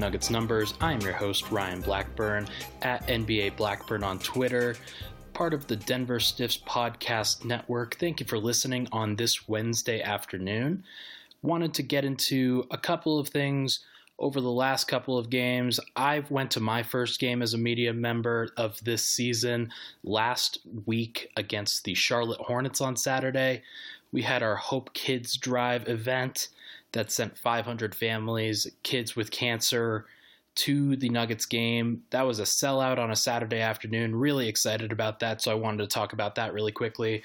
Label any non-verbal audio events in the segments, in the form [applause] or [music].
Nuggets Numbers. I am your host, Ryan Blackburn, at NBA Blackburn on Twitter, part of the Denver Stiffs Podcast Network. Thank you for listening on this Wednesday afternoon. Wanted to get into a couple of things over the last couple of games. I went to my first game as a media member of this season last week against the Charlotte Hornets on Saturday. We had our Hope Kids Drive event that sent 500 families, kids with cancer, to the Nuggets game. That was a sellout on a Saturday afternoon. Really excited about that, so I wanted to talk about that really quickly.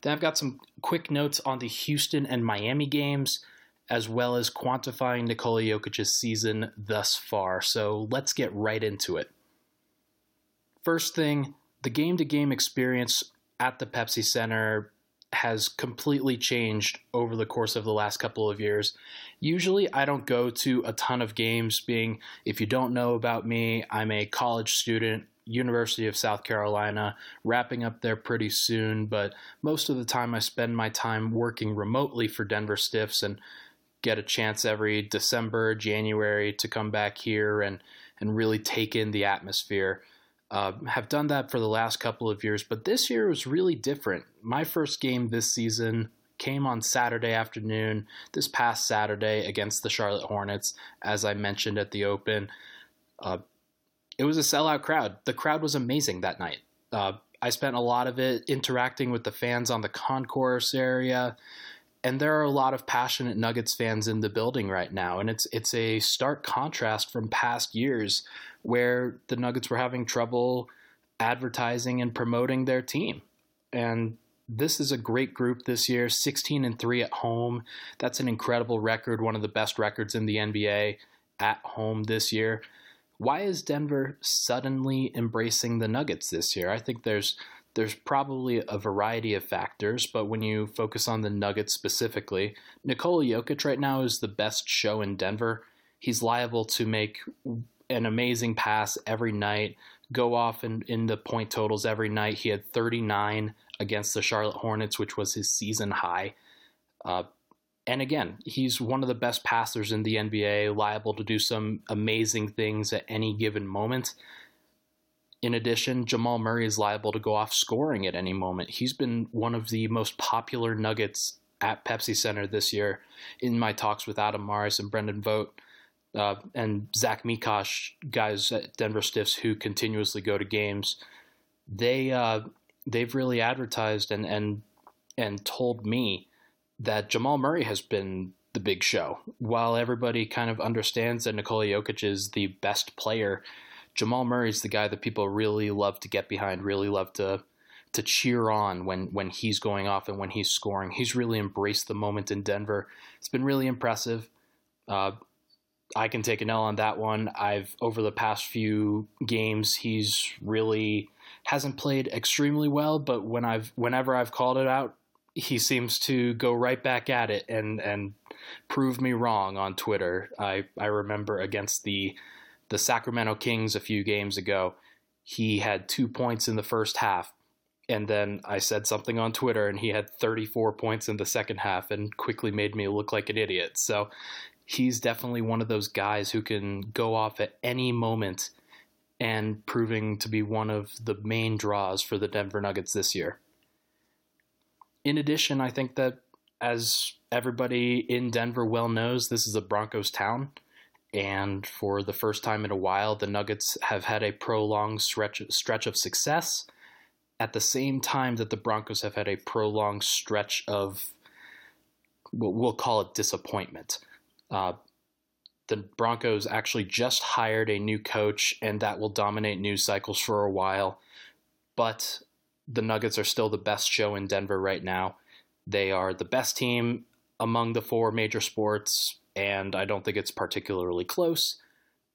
Then I've got some quick notes on the Houston and Miami games, as well as quantifying Nikola Jokic's season thus far. So let's get right into it. First thing, the game to game experience at the Pepsi Center has completely changed over the course of the last couple of years. Usually, I don't go to a ton of games, being, if you don't know about me, I'm a college student, University of South Carolina, wrapping up there pretty soon, but most of the time I spend my time working remotely for Denver Stiffs and get a chance every December, January to come back here and, and really take in the atmosphere. Uh, have done that for the last couple of years, but this year was really different. My first game this season came on Saturday afternoon, this past Saturday against the Charlotte Hornets, as I mentioned at the Open. Uh, it was a sellout crowd. The crowd was amazing that night. Uh, I spent a lot of it interacting with the fans on the concourse area, and there are a lot of passionate Nuggets fans in the building right now, and it's it's a stark contrast from past years where the Nuggets were having trouble advertising and promoting their team. And this is a great group this year 16 and 3 at home. That's an incredible record, one of the best records in the NBA at home this year. Why is Denver suddenly embracing the Nuggets this year? I think there's there's probably a variety of factors, but when you focus on the Nuggets specifically, Nikola Jokic right now is the best show in Denver. He's liable to make an amazing pass every night, go off in, in the point totals every night. He had 39 against the Charlotte Hornets, which was his season high. Uh, and again, he's one of the best passers in the NBA, liable to do some amazing things at any given moment. In addition, Jamal Murray is liable to go off scoring at any moment. He's been one of the most popular Nuggets at Pepsi Center this year in my talks with Adam Mares and Brendan Vogt uh, and Zach Mikash, guys at Denver Stiffs who continuously go to games, they uh, they've really advertised and and and told me that Jamal Murray has been the big show. While everybody kind of understands that Nikola Jokic is the best player, Jamal Murray is the guy that people really love to get behind, really love to to cheer on when when he's going off and when he's scoring. He's really embraced the moment in Denver. It's been really impressive. Uh, I can take an L on that one. I've over the past few games, he's really hasn't played extremely well, but when I've whenever I've called it out, he seems to go right back at it and and prove me wrong on Twitter. I I remember against the the Sacramento Kings a few games ago, he had 2 points in the first half. And then I said something on Twitter and he had 34 points in the second half and quickly made me look like an idiot. So he's definitely one of those guys who can go off at any moment and proving to be one of the main draws for the Denver Nuggets this year. In addition, I think that as everybody in Denver well knows, this is a Broncos town. And for the first time in a while, the Nuggets have had a prolonged stretch, stretch of success at the same time that the Broncos have had a prolonged stretch of we'll call it disappointment. Uh, the Broncos actually just hired a new coach, and that will dominate news cycles for a while. But the Nuggets are still the best show in Denver right now. They are the best team among the four major sports, and I don't think it's particularly close.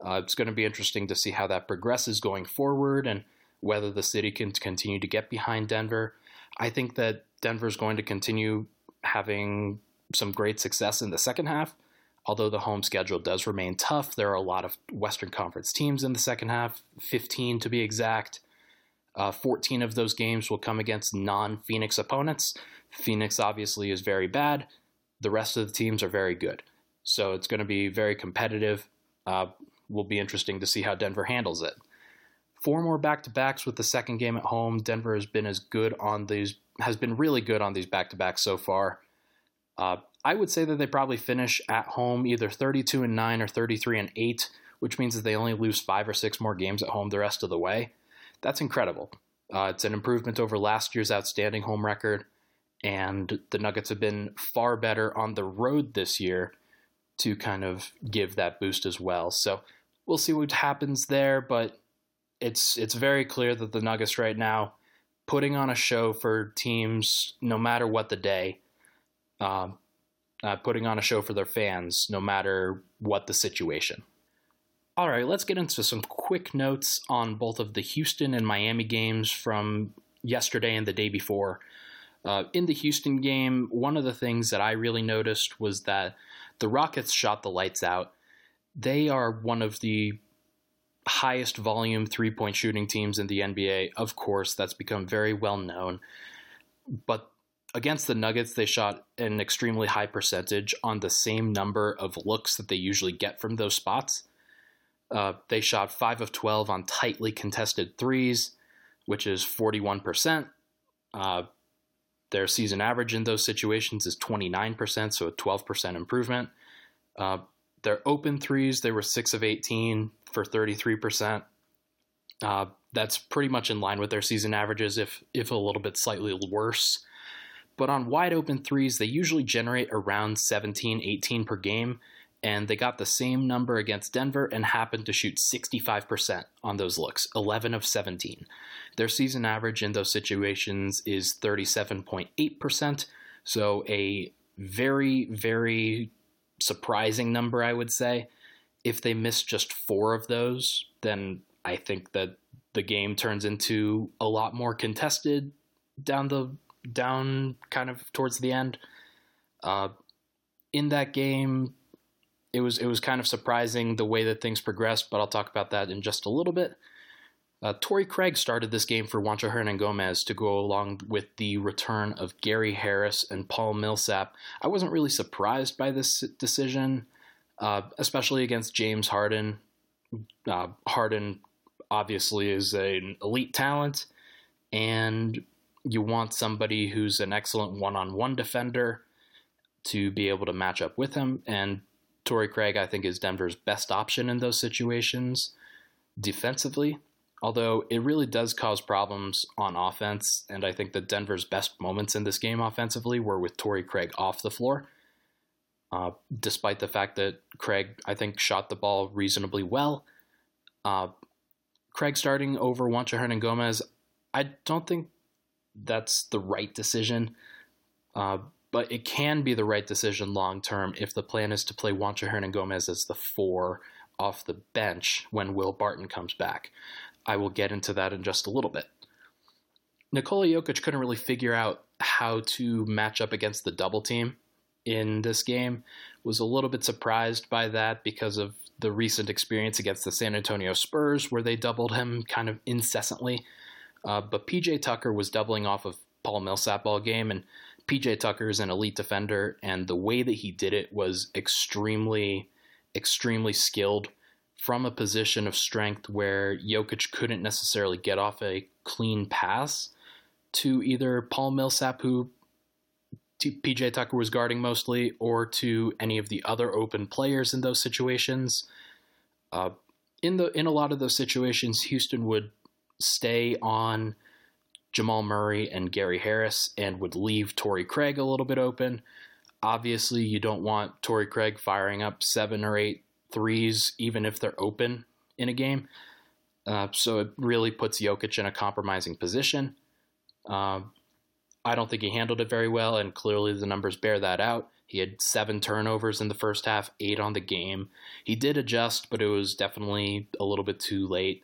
Uh, it's going to be interesting to see how that progresses going forward and whether the city can continue to get behind Denver. I think that Denver is going to continue having some great success in the second half. Although the home schedule does remain tough, there are a lot of Western Conference teams in the second half, 15 to be exact. Uh, 14 of those games will come against non Phoenix opponents. Phoenix obviously is very bad. The rest of the teams are very good. So it's going to be very competitive. Uh, will be interesting to see how Denver handles it. Four more back to backs with the second game at home. Denver has been as good on these, has been really good on these back to backs so far. Uh, I would say that they probably finish at home either 32 and 9 or 33 and 8, which means that they only lose five or six more games at home the rest of the way. That's incredible. Uh, it's an improvement over last year's outstanding home record, and the Nuggets have been far better on the road this year to kind of give that boost as well. So we'll see what happens there, but it's it's very clear that the Nuggets right now putting on a show for teams no matter what the day um, uh, putting on a show for their fans, no matter what the situation. All right, let's get into some quick notes on both of the Houston and Miami games from yesterday and the day before. Uh, in the Houston game, one of the things that I really noticed was that the Rockets shot the lights out. They are one of the highest volume three point shooting teams in the NBA. Of course, that's become very well known. But against the Nuggets, they shot an extremely high percentage on the same number of looks that they usually get from those spots. Uh, they shot 5 of 12 on tightly contested threes, which is 41%. Uh, their season average in those situations is 29%, so a 12% improvement. Uh, their open threes, they were 6 of 18 for 33%. Uh, that's pretty much in line with their season averages, if if a little bit slightly worse but on wide open threes, they usually generate around 17, 18 per game, and they got the same number against Denver and happened to shoot 65% on those looks, 11 of 17. Their season average in those situations is 37.8%, so a very, very surprising number, I would say. If they miss just four of those, then I think that the game turns into a lot more contested down the down kind of towards the end. Uh, in that game, it was it was kind of surprising the way that things progressed, but I'll talk about that in just a little bit. Uh, Craig started this game for Juancho Hernangomez to go along with the return of Gary Harris and Paul Millsap. I wasn't really surprised by this decision, uh, especially against James Harden. Uh, Harden obviously is an elite talent, and you want somebody who's an excellent one-on-one defender to be able to match up with him. And Torrey Craig, I think, is Denver's best option in those situations defensively. Although it really does cause problems on offense, and I think that Denver's best moments in this game offensively were with Torrey Craig off the floor. Uh, despite the fact that Craig, I think, shot the ball reasonably well. Uh, Craig starting over Juancho Hernangomez, I don't think that's the right decision. Uh, but it can be the right decision long term if the plan is to play Juancho Hernangomez as the four off the bench when Will Barton comes back. I will get into that in just a little bit. Nikola Jokic couldn't really figure out how to match up against the double team in this game. Was a little bit surprised by that because of the recent experience against the San Antonio Spurs, where they doubled him kind of incessantly. Uh, but PJ Tucker was doubling off of Paul Millsap all game, and PJ Tucker is an elite defender, and the way that he did it was extremely, extremely skilled from a position of strength where Jokic couldn't necessarily get off a clean pass to either Paul Millsap, who PJ Tucker was guarding mostly, or to any of the other open players in those situations. Uh, in the in a lot of those situations, Houston would stay on Jamal Murray and Gary Harris and would leave Torrey Craig a little bit open. Obviously, you don't want Torrey Craig firing up seven or eight threes, even if they're open in a game. Uh, so it really puts Jokic in a compromising position. Uh, I don't think he handled it very well, and clearly the numbers bear that out. He had seven turnovers in the first half, eight on the game. He did adjust, but it was definitely a little bit too late.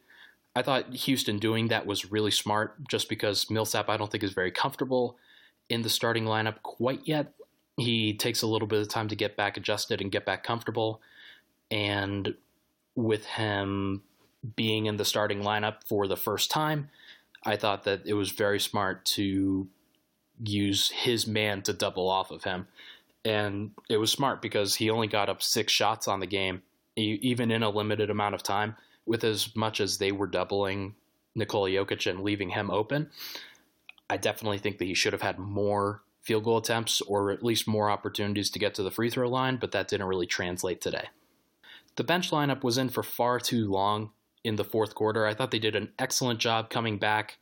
I thought Houston doing that was really smart just because Millsap, I don't think, is very comfortable in the starting lineup quite yet. He takes a little bit of time to get back adjusted and get back comfortable. And with him being in the starting lineup for the first time, I thought that it was very smart to use his man to double off of him. And it was smart because he only got up six shots on the game, even in a limited amount of time, with as much as they were doubling Nikola Jokic and leaving him open. I definitely think that he should have had more field goal attempts or at least more opportunities to get to the free throw line, but that didn't really translate today. The bench lineup was in for far too long in the fourth quarter. I thought they did an excellent job coming back.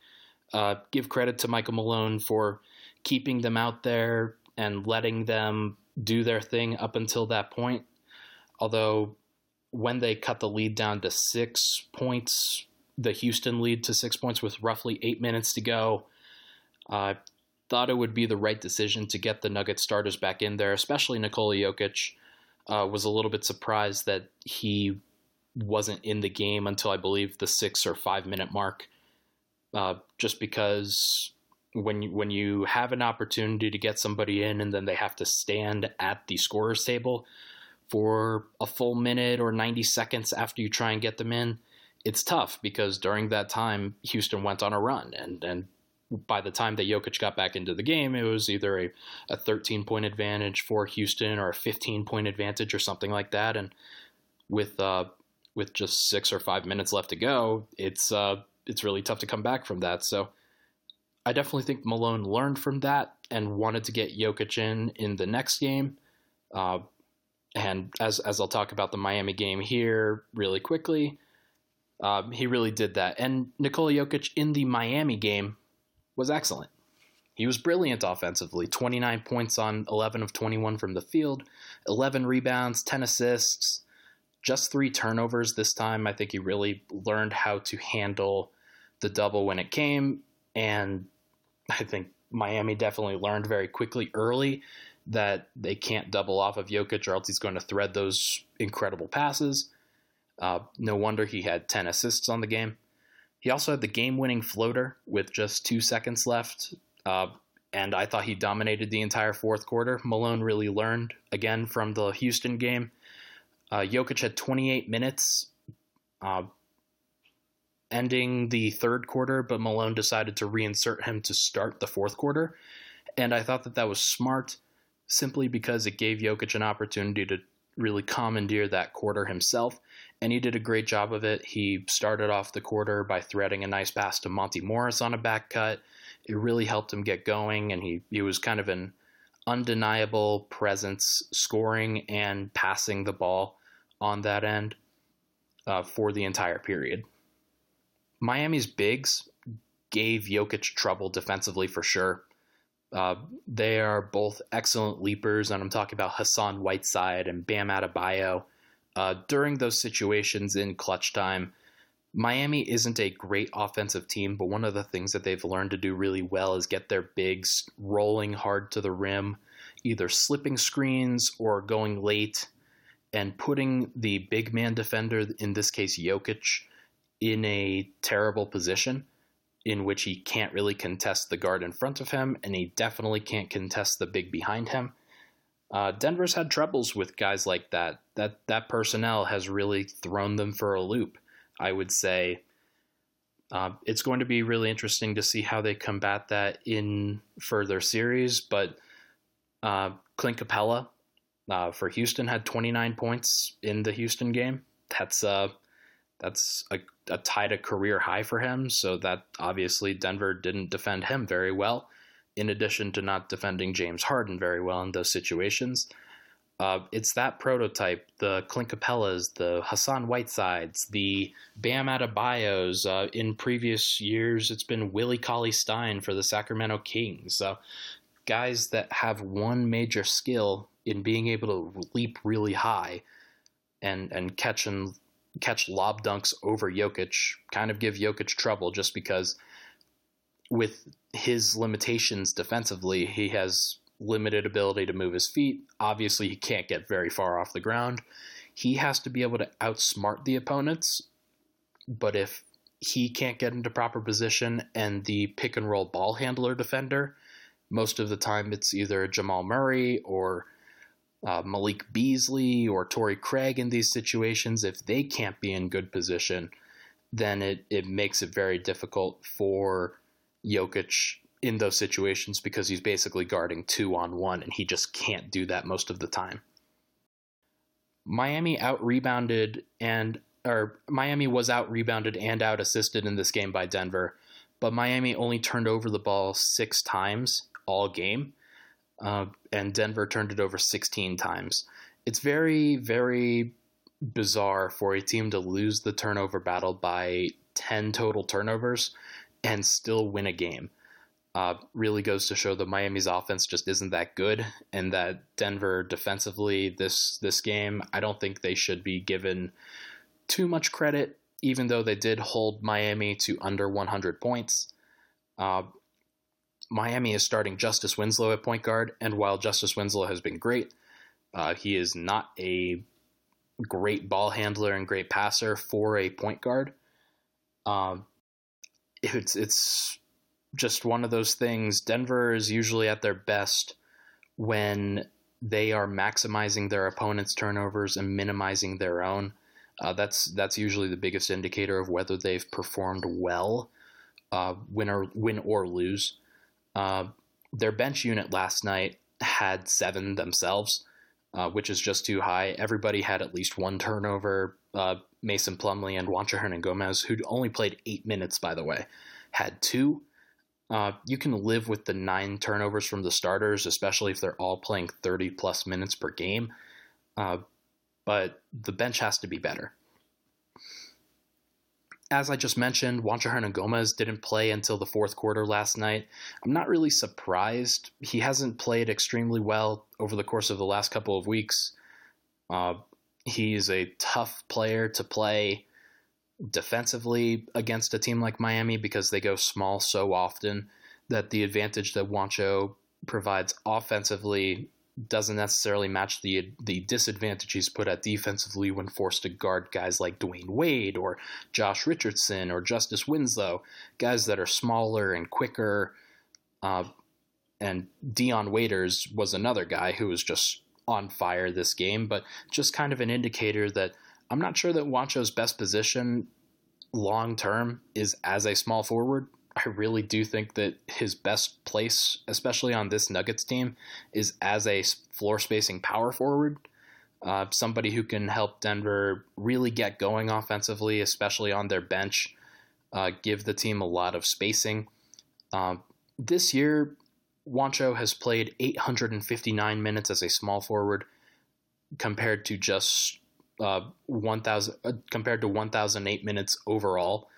Uh, give credit to Michael Malone for keeping them out there and letting them do their thing up until that point. Although, when they cut the lead down to six points, the Houston lead to six points with roughly eight minutes to go, I uh, thought it would be the right decision to get the Nugget starters back in there, especially Nikola Jokic. Uh, was a little bit surprised that he wasn't in the game until I believe the six or five minute mark, uh, just because when you, when you have an opportunity to get somebody in and then they have to stand at the scorer's table for a full minute or 90 seconds after you try and get them in, it's tough because during that time Houston went on a run and and by the time that Jokic got back into the game, it was either a, a 13 point advantage for Houston or a 15 point advantage or something like that. And with uh, with just six or five minutes left to go, it's uh, it's really tough to come back from that. So I definitely think Malone learned from that and wanted to get Jokic in in the next game. Uh, and as as I'll talk about the Miami game here really quickly, uh, he really did that. And Nikola Jokic in the Miami game was excellent. He was brilliant offensively 29 points on 11 of 21 from the field, 11 rebounds, 10 assists, just three turnovers this time. I think he really learned how to handle the double when it came. And I think Miami definitely learned very quickly early that they can't double off of Jokic or else he's going to thread those incredible passes. Uh, no wonder he had 10 assists on the game. He also had the game winning floater with just two seconds left. Uh, and I thought he dominated the entire fourth quarter. Malone really learned again from the Houston game. Uh, Jokic had 28 minutes, uh, ending the third quarter, but Malone decided to reinsert him to start the fourth quarter. And I thought that that was smart simply because it gave Jokic an opportunity to really commandeer that quarter himself. And he did a great job of it. He started off the quarter by threading a nice pass to Monte Morris on a back cut. It really helped him get going, and he, he was kind of an undeniable presence scoring and passing the ball on that end uh, for the entire period. Miami's bigs gave Jokic trouble defensively for sure. Uh, they are both excellent leapers, and I'm talking about Hassan Whiteside and Bam Adebayo. Uh, during those situations in clutch time, Miami isn't a great offensive team, but one of the things that they've learned to do really well is get their bigs rolling hard to the rim, either slipping screens or going late, and putting the big man defender, in this case Jokic, in a terrible position in which he can't really contest the guard in front of him, and he definitely can't contest the big behind him. Uh, Denver's had troubles with guys like that. That that personnel has really thrown them for a loop. I would say uh, it's going to be really interesting to see how they combat that in further series. But uh, Clint Capela uh, for Houston had 29 points in the Houston game. That's uh, that's a, a tied to career high for him. So that obviously Denver didn't defend him very well, in addition to not defending James Harden very well in those situations. Uh, it's that prototype, the Clint Capelas, the Hassan Whitesides, the Bam Adebayos. Uh, in previous years, it's been Willie Cauley Stein for the Sacramento Kings. So guys that have one major skill in being able to leap really high and and catch and catch lob dunks over Jokic kind of give Jokic trouble just because with his limitations defensively, he has limited ability to move his feet. Obviously, he can't get very far off the ground. He has to be able to outsmart the opponents, but if he can't get into proper position and the pick and roll ball handler defender, most of the time it's either Jamal Murray or uh, Malik Beasley or Torrey Craig in these situations, if they can't be in good position, then it, it makes it very difficult for Jokic in those situations because he's basically guarding two on one and he just can't do that most of the time. Miami out rebounded and or Miami was out rebounded and out assisted in this game by Denver, but Miami only turned over the ball six times all game uh, and Denver turned it over 16 times. It's very, very bizarre for a team to lose the turnover battle by 10 total turnovers and still win a game. Uh, really goes to show that Miami's offense just isn't that good, and that Denver defensively this this game, I don't think they should be given too much credit, even though they did hold Miami to under 100 points. Uh, Miami is starting Justice Winslow at point guard, and while Justice Winslow has been great, uh, he is not a great ball handler and great passer for a point guard. Um, it's it's just one of those things. Denver is usually at their best when they are maximizing their opponent's turnovers and minimizing their own. Uh, that's that's usually the biggest indicator of whether they've performed well, uh, win or win or lose. Uh, their bench unit last night had seven themselves, uh, which is just too high. Everybody had at least one turnover. Uh, Mason Plumlee and Juancho Hernangomez, who only played eight minutes, by the way, had two. Uh, you can live with the nine turnovers from the starters, especially if they're all playing 30 plus minutes per game. Uh, but the bench has to be better as I just mentioned, Juancho Hernangomez didn't play until the fourth quarter last night. I'm not really surprised. He hasn't played extremely well over the course of the last couple of weeks. Uh, he's a tough player to play defensively against a team like Miami because they go small so often that the advantage that Juancho provides offensively doesn't necessarily match the the disadvantage he's put at defensively when forced to guard guys like Dwyane Wade or Josh Richardson or Justice Winslow, guys that are smaller and quicker. Uh, and Dion Waiters was another guy who was just on fire this game, but just kind of an indicator that I'm not sure that Juancho's best position long term is as a small forward. I really do think that his best place, especially on this Nuggets team, is as a floor spacing power forward. Uh, somebody who can help Denver really get going offensively, especially on their bench, uh, give the team a lot of spacing. Uh, this year, Juancho has played 859 minutes as a small forward, compared to just uh, 1,000 uh, compared to 1,008 minutes overall.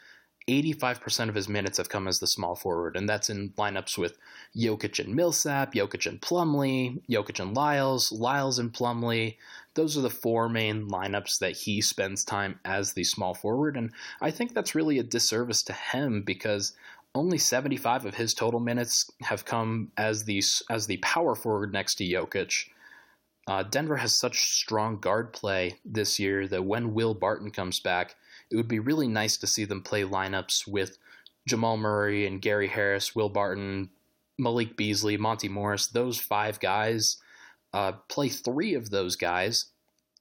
85% of his minutes have come as the small forward, and that's in lineups with Jokic and Millsap, Jokic and Plumlee, Jokic and Lyles, Lyles and Plumlee. Those are the four main lineups that he spends time as the small forward, and I think that's really a disservice to him because only 75 of his total minutes have come as the as the power forward next to Jokic. Uh, Denver has such strong guard play this year that when Will Barton comes back, it would be really nice to see them play lineups with Jamal Murray and Gary Harris, Will Barton, Malik Beasley, Monte Morris, those five guys. Uh, play three of those guys.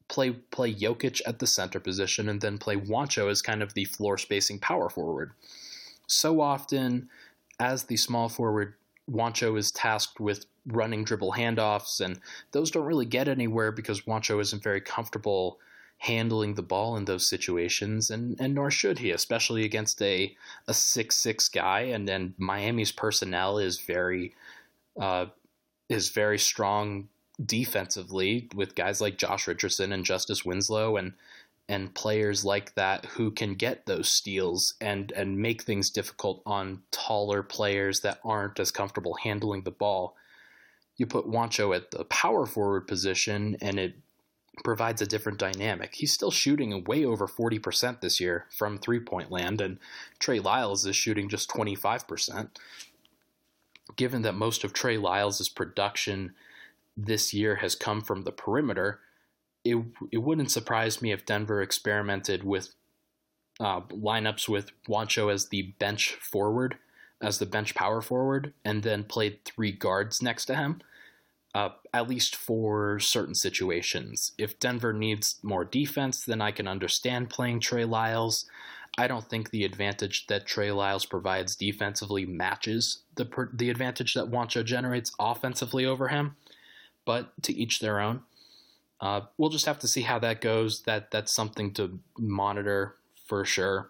Play play Jokic at the center position, and then play Juancho as kind of the floor spacing power forward. So often, as the small forward, Juancho is tasked with running dribble handoffs, and those don't really get anywhere because Juancho isn't very comfortable handling the ball in those situations, and, and nor should he, especially against a a six six guy. And then Miami's personnel is very uh, is very strong defensively with guys like Josh Richardson and Justice Winslow and and players like that who can get those steals and and make things difficult on taller players that aren't as comfortable handling the ball. you put Juancho at the power forward position, and it provides a different dynamic. He's still shooting way over 40% this year from three point land, and Trey Lyles is shooting just 25%. Given that most of Trey Lyles' production this year has come from the perimeter, it, it wouldn't surprise me if Denver experimented with uh, lineups with Juancho as the bench forward, as the bench power forward, and then played three guards next to him uh, at least for certain situations. If Denver needs more defense, then I can understand playing Trey Lyles. I don't think the advantage that Trey Lyles provides defensively matches the per- the advantage that Juancho generates offensively over him. But to each their own. Uh, we'll just have to see how that goes. That that's something to monitor for sure.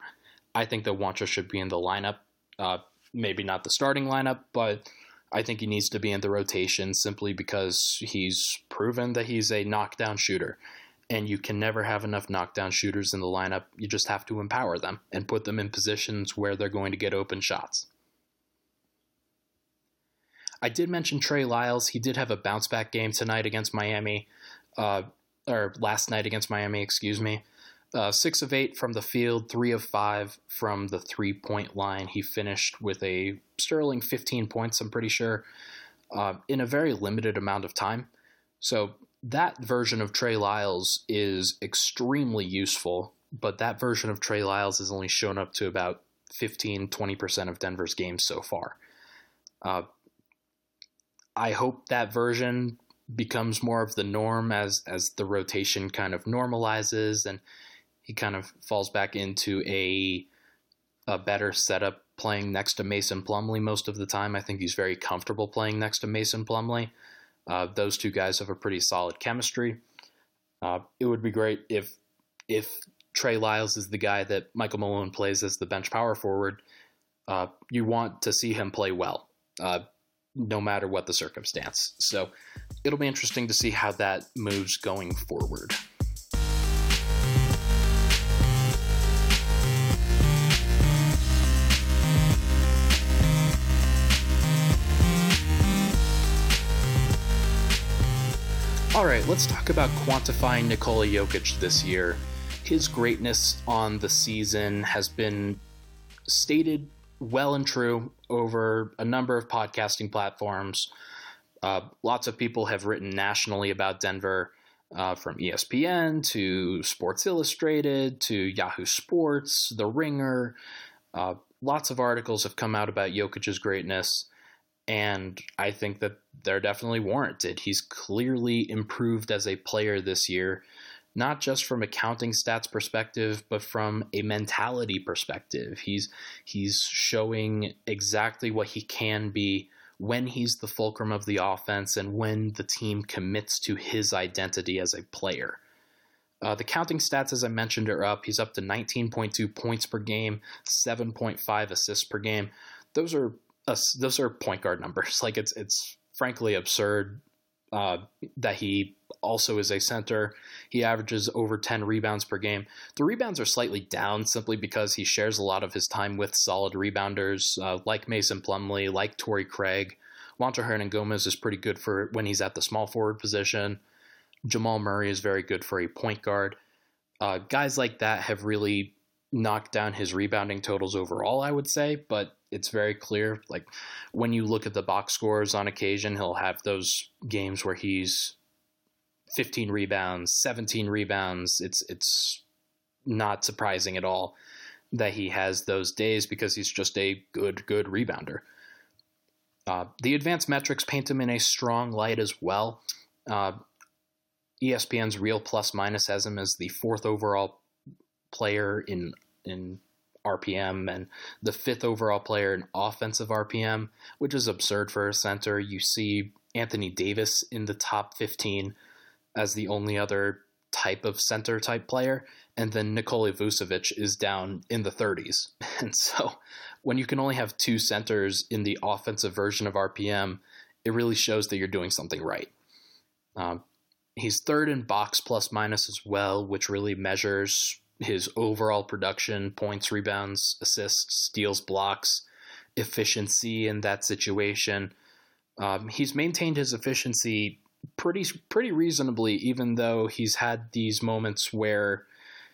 I think that Juancho should be in the lineup. Uh, maybe not the starting lineup, but I think he needs to be in the rotation simply because he's proven that he's a knockdown shooter. And you can never have enough knockdown shooters in the lineup. You just have to empower them and put them in positions where they're going to get open shots. I did mention Trey Lyles. He did have a bounce back game tonight against Miami, uh, or last night against Miami, excuse me. Uh, six of eight from the field, three of five from the three point line. He finished with a sterling 15 points, I'm pretty sure, uh, in a very limited amount of time. So that version of Trey Lyles is extremely useful, but that version of Trey Lyles has only shown up to about 15 20% of Denver's games so far. Uh, I hope that version becomes more of the norm as as the rotation kind of normalizes and he kind of falls back into a a better setup playing next to Mason Plumlee most of the time. I think he's very comfortable playing next to Mason Plumlee. Uh, those two guys have a pretty solid chemistry. Uh, it would be great if if Trey Lyles is the guy that Michael Malone plays as the bench power forward. Uh, you want to see him play well, uh, no matter what the circumstance. So it'll be interesting to see how that moves going forward. All right, let's talk about quantifying Nikola Jokic this year. His greatness on the season has been stated well and true over a number of podcasting platforms. Uh, lots of people have written nationally about Denver, uh, from ESPN to Sports Illustrated to Yahoo Sports, The Ringer. Uh, lots of articles have come out about Jokic's greatness and I think that they're definitely warranted. He's clearly improved as a player this year, not just from a counting stats perspective, but from a mentality perspective. He's he's showing exactly what he can be when he's the fulcrum of the offense and when the team commits to his identity as a player. Uh, the counting stats, as I mentioned, are up. He's up to 19.2 points per game, 7.5 assists per game. Those are uh, those are point guard numbers. [laughs] Like it's it's frankly absurd uh, that he also is a center. He averages over 10 rebounds per game. The rebounds are slightly down simply because he shares a lot of his time with solid rebounders uh, like Mason Plumlee, like Torrey Craig. Juancho Hernangomez is pretty good for when he's at the small forward position. Jamal Murray is very good for a point guard. Uh, guys like that have really knocked down his rebounding totals overall, I would say, but it's very clear. Like when you look at the box scores on occasion, he'll have those games where he's 15 rebounds, 17 rebounds. It's it's not surprising at all that he has those days because he's just a good good rebounder. Uh, the advanced metrics paint him in a strong light as well. Uh, ESPN's Real Plus Minus has him as the fourth overall player in in RPM and the fifth overall player in offensive RPM, which is absurd for a center. You see Anthony Davis in the top 15 as the only other type of center type player, and then Nikola Vucevic is down in the 30s. [laughs] And so when you can only have two centers in the offensive version of RPM, it really shows that you're doing something right. Um, he's third in box plus minus as well, which really measures his overall production, points, rebounds, assists, steals, blocks, efficiency in that situation. Um, he's maintained his efficiency pretty pretty reasonably, even though he's had these moments where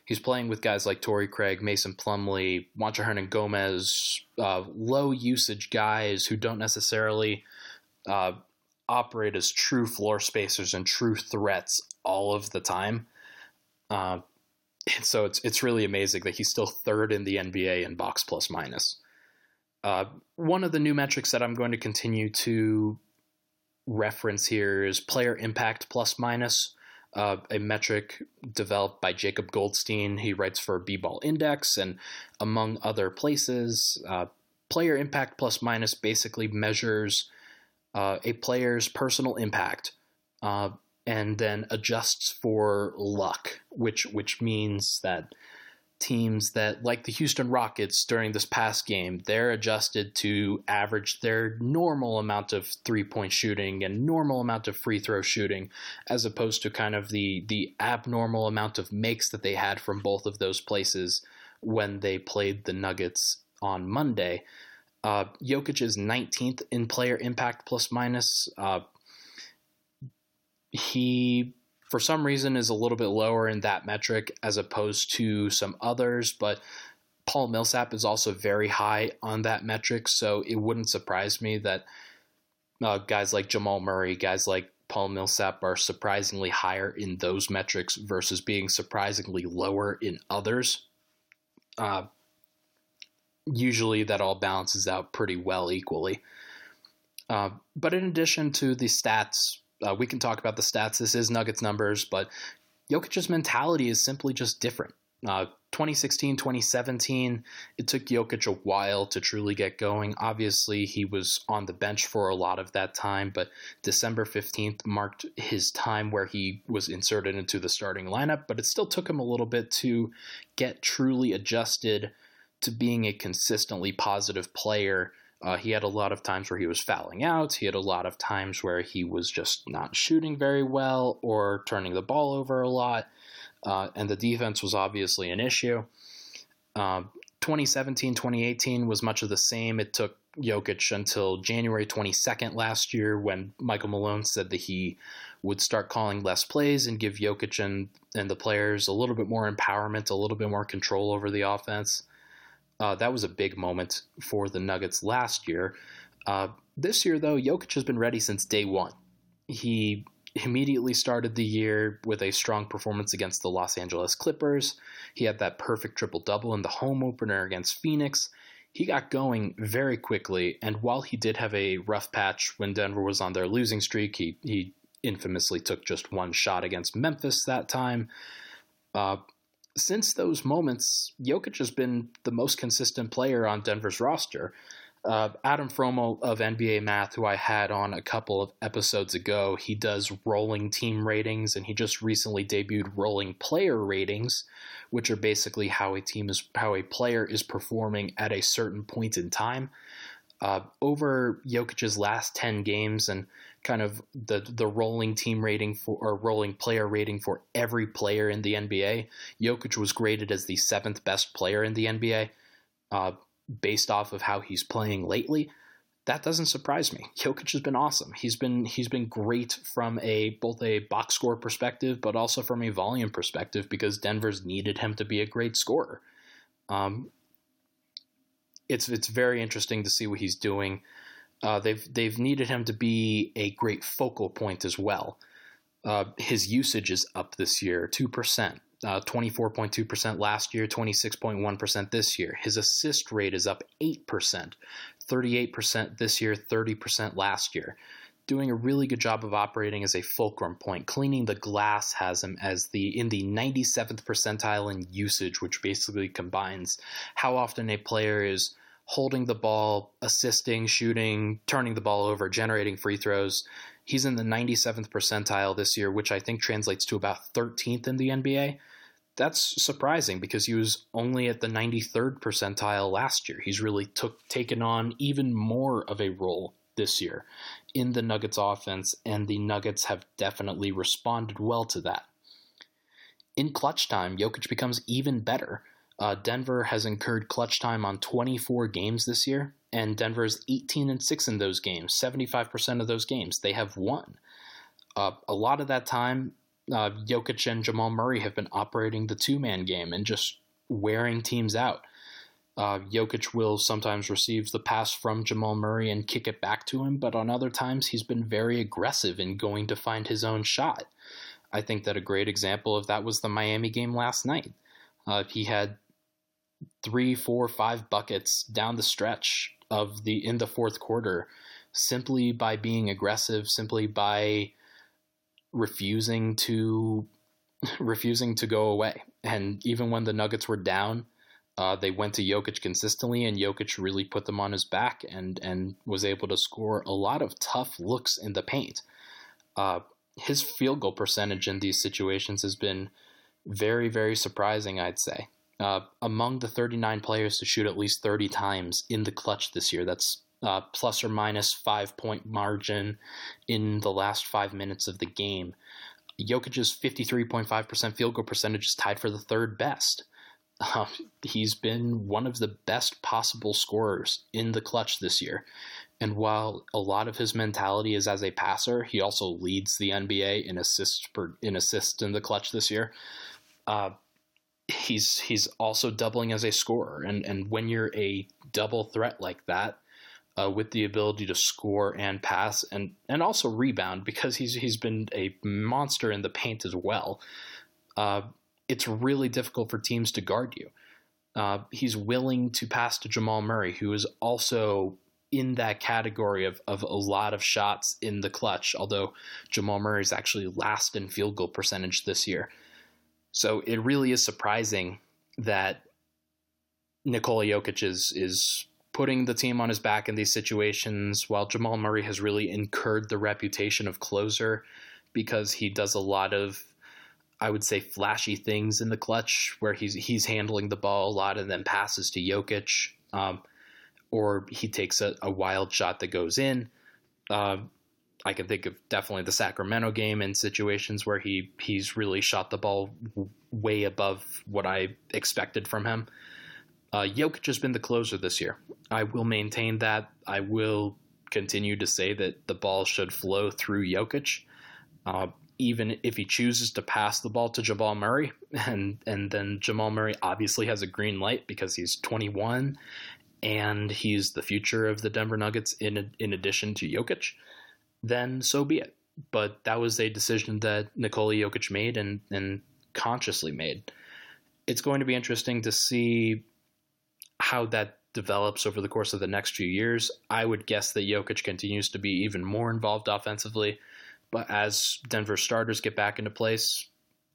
he's playing with guys like Torrey Craig, Mason Plumlee, Juancho Hernangomez, uh, low usage guys who don't necessarily uh, operate as true floor spacers and true threats all of the time. Uh, so it's it's really amazing that he's still third in the NBA in box plus minus. Uh, one of the new metrics that I'm going to continue to reference here is player impact plus minus, uh, a metric developed by Jacob Goldstein. He writes for B Ball Index and among other places. Uh, player impact plus minus basically measures uh, a player's personal impact uh, and then adjusts for luck, which which means that teams that like the Houston Rockets during this past game, they're adjusted to average their normal amount of three-point shooting and normal amount of free throw shooting as opposed to kind of the the abnormal amount of makes that they had from both of those places when they played the Nuggets on Monday. Uh, Jokic is 19th in player impact plus minus. Uh, he, for some reason, is a little bit lower in that metric as opposed to some others, but Paul Millsap is also very high on that metric, so it wouldn't surprise me that uh, guys like Jamal Murray, guys like Paul Millsap are surprisingly higher in those metrics versus being surprisingly lower in others. Uh, usually that all balances out pretty well equally. Uh, but in addition to the stats, uh, we can talk about the stats. This is Nuggets numbers, but Jokic's mentality is simply just different. Uh, 2016, 2017, it took Jokic a while to truly get going. Obviously, he was on the bench for a lot of that time, but December 15th marked his time where he was inserted into the starting lineup, but it still took him a little bit to get truly adjusted to being a consistently positive player. Uh, he had a lot of times where he was fouling out. He had a lot of times where he was just not shooting very well or turning the ball over a lot. Uh, and the defense was obviously an issue. Uh, 2017 2018 was much of the same. It took Jokic until January 22nd last year when Michael Malone said that he would start calling less plays and give Jokic and, and the players a little bit more empowerment, a little bit more control over the offense. Uh, that was a big moment for the Nuggets last year. Uh, this year, though, Jokic has been ready since day one. He immediately started the year with a strong performance against the Los Angeles Clippers. He had that perfect triple double in the home opener against Phoenix. He got going very quickly, and while he did have a rough patch when Denver was on their losing streak, he, he infamously took just one shot against Memphis that time. Uh, since those moments, Jokic has been the most consistent player on Denver's roster. Uh, Adam Fromal of NBA Math, who I had on a couple of episodes ago, he does rolling team ratings, and he just recently debuted rolling player ratings, which are basically how a team is how a player is performing at a certain point in time. Uh, over Jokic's last ten games, and kind of the the rolling team rating for or rolling player rating for every player in the NBA. Jokic was graded as the seventh best player in the NBA, uh, based off of how he's playing lately. That doesn't surprise me. Jokic has been awesome. He's been he's been great from a both a box score perspective, but also from a volume perspective because Denver's needed him to be a great scorer. Um, it's it's very interesting to see what he's doing. Uh, they've they've needed him to be a great focal point as well. Uh, his usage is up this year, two percent. Uh, 24.2% last year, 26.1% this year. His assist rate is up 8%, 38% this year, 30% last year. Doing a really good job of operating as a fulcrum point. Cleaning the glass has him as the in the 97th percentile in usage, which basically combines how often a player is holding the ball, assisting, shooting, turning the ball over, generating free throws. He's in the 97th percentile this year, which I think translates to about 13th in the NBA. That's surprising because he was only at the 93rd percentile last year. He's really took taken on even more of a role this year in the Nuggets offense, and the Nuggets have definitely responded well to that. In clutch time, Jokic becomes even better. Uh, Denver has incurred clutch time on 24 games this year. and Denver is 18 and 6 in those games. 75% of those games they have won. Uh, a lot of that time, uh, Jokic and Jamal Murray have been operating the two man game and just wearing teams out. Uh, Jokic will sometimes receive the pass from Jamal Murray and kick it back to him, but on other times he's been very aggressive in going to find his own shot. I think that a great example of that was the Miami game last night. Uh, he had three, four, five buckets down the stretch of the in the fourth quarter simply by being aggressive, simply by refusing to [laughs] refusing to go away. And even when the Nuggets were down, uh, they went to Jokic consistently, and Jokic really put them on his back and and was able to score a lot of tough looks in the paint. Uh, his field goal percentage in these situations has been very very surprising. I'd say uh, among the 39 players to shoot at least 30 times in the clutch this year. That's uh, plus or minus five point margin in the last five minutes of the game. Jokic's 53.5% field goal percentage is tied for the third best. Uh, he's been one of the best possible scorers in the clutch this year. And while a lot of his mentality is as a passer, he also leads the NBA in assists per in assists in the clutch this year. Uh, he's he's also doubling as a scorer, and and when you're a double threat like that, uh, with the ability to score and pass and and also rebound because he's he's been a monster in the paint as well. Uh, it's really difficult for teams to guard you. Uh, he's willing to pass to Jamal Murray, who is also in that category of, of a lot of shots in the clutch, although Jamal Murray is actually last in field goal percentage this year. So it really is surprising that Nikola Jokic is is putting the team on his back in these situations, while Jamal Murray has really incurred the reputation of closer because he does a lot of, I would say, flashy things in the clutch where he's he's handling the ball a lot and then passes to Jokic, um, or he takes a, a, wild shot that goes in. Uh, I can think of definitely the Sacramento game in situations where he he's really shot the ball way above what I expected from him. Uh, Jokic has been the closer this year. I will maintain that. I will continue to say that the ball should flow through Jokic, uh, even if he chooses to pass the ball to Jamal Murray, [laughs] and and then Jamal Murray obviously has a green light because he's 21, and he's the future of the Denver Nuggets in in addition to Jokic. Then so be it. But that was a decision that Nikola Jokic made and and consciously made. It's going to be interesting to see how that develops over the course of the next few years. I would guess that Jokic continues to be even more involved offensively, but as Denver starters get back into place,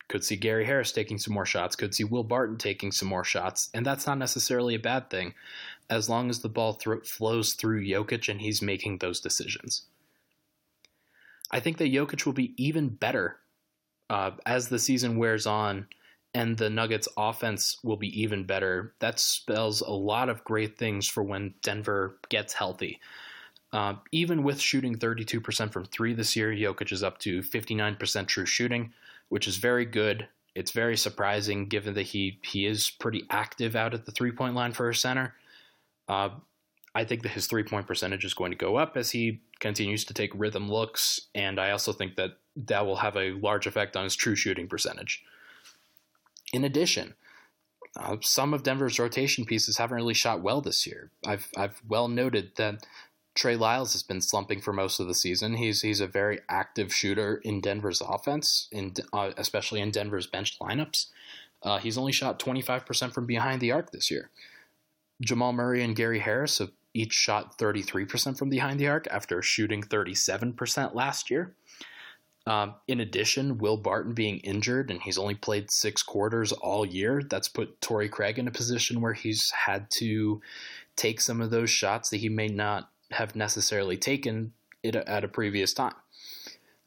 could see Gary Harris taking some more shots, could see Will Barton taking some more shots, and that's not necessarily a bad thing as long as the ball th- flows through Jokic and he's making those decisions. I think that Jokic will be even better uh, as the season wears on and the Nuggets offense will be even better. That spells a lot of great things for when Denver gets healthy. Uh, even with shooting 32% from three this year, Jokic is up to 59% true shooting, which is very good. It's very surprising given that he he is pretty active out at the three point line for a center. Uh, I think that his three point percentage is going to go up as he continues to take rhythm looks, and I also think that that will have a large effect on his true shooting percentage. In addition, uh, some of Denver's rotation pieces haven't really shot well this year. I've I've well noted that Trey Lyles has been slumping for most of the season. He's he's a very active shooter in Denver's offense, in uh, especially in Denver's bench lineups. Uh, he's only shot 25% from behind the arc this year. Jamal Murray and Gary Harris have each shot 33% from behind the arc after shooting 37% last year. Um, in addition, Will Barton being injured and he's only played six quarters all year, that's put Torrey Craig in a position where he's had to take some of those shots that he may not have necessarily taken it at a previous time.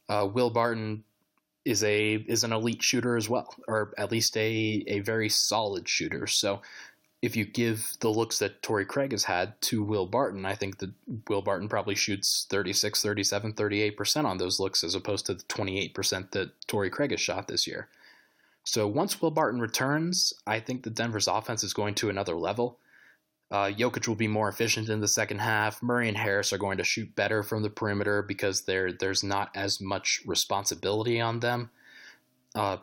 Uh, Will Barton is a is an elite shooter as well, or at least a a very solid shooter. So if you give the looks that Torrey Craig has had to Will Barton, I think that Will Barton probably shoots 36, 37, 38% on those looks as opposed to the 28% that Torrey Craig has shot this year. So once Will Barton returns, I think that Denver's offense is going to another level. Uh, Jokic will be more efficient in the second half. Murray and Harris are going to shoot better from the perimeter because there there's not as much responsibility on them. Uh,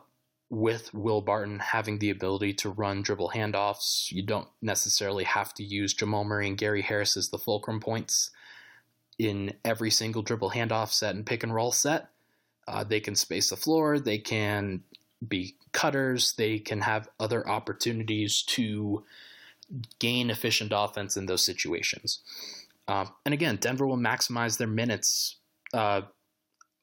with Will Barton having the ability to run dribble handoffs, you don't necessarily have to use Jamal Murray and Gary Harris as the fulcrum points in every single dribble handoff set and pick and roll set. Uh, they can space the floor, they can be cutters, they can have other opportunities to gain efficient offense in those situations. Uh, and again, Denver will maximize their minutes uh,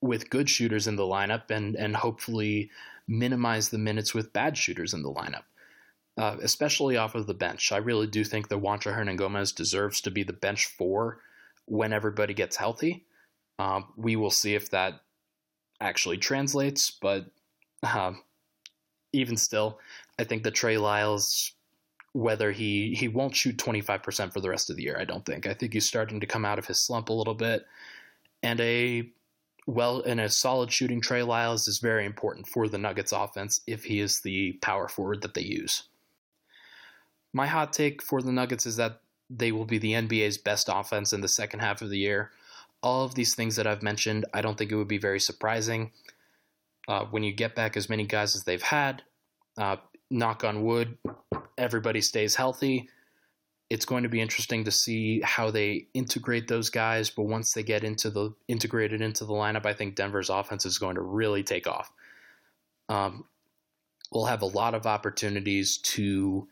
with good shooters in the lineup and, and hopefully minimize the minutes with bad shooters in the lineup, uh, especially off of the bench. I really do think that Juancho Hernangomez deserves to be the bench four when everybody gets healthy. Uh, we will see if that actually translates, but uh, even still, I think that Trey Lyles, whether he he won't shoot 25% for the rest of the year, I don't think. I think he's starting to come out of his slump a little bit, and a well and a solid shooting Trey Lyles is very important for the Nuggets offense if he is the power forward that they use. My hot take for the Nuggets is that they will be the NBA's best offense in the second half of the year. All of these things that I've mentioned, I don't think it would be very surprising. Uh, when you get back as many guys as they've had, uh, knock on wood, everybody stays healthy it's going to be interesting to see how they integrate those guys. But once they get into the integrated into the lineup, I think Denver's offense is going to really take off. Um, we'll have a lot of opportunities to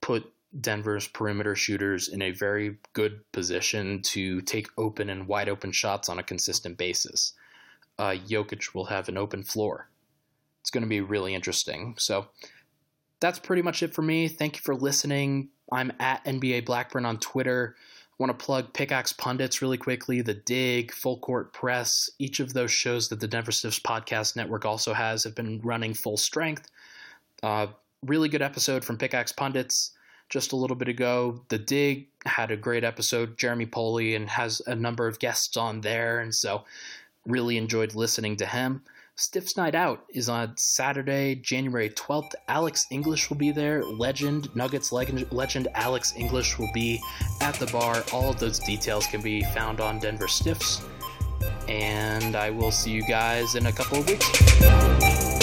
put Denver's perimeter shooters in a very good position to take open and wide open shots on a consistent basis. Uh, Jokic will have an open floor. It's going to be really interesting. So that's pretty much it for me. Thank you for listening. I'm at NBA Blackburn on Twitter. I want to plug Pickaxe Pundits really quickly, The Dig, Full Court Press. Each of those shows that the Denver Stiffs Podcast Network also has have been running full strength. Uh, really good episode from Pickaxe Pundits just a little bit ago. The Dig had a great episode, Jeremy Poley, and has a number of guests on there. And so really enjoyed listening to him. Stiffs Night Out is on Saturday, January 12th. Alex English will be there. Legend, Nuggets legend, legend Alex English will be at the bar. All of those details can be found on Denver Stiffs. And I will see you guys in a couple of weeks.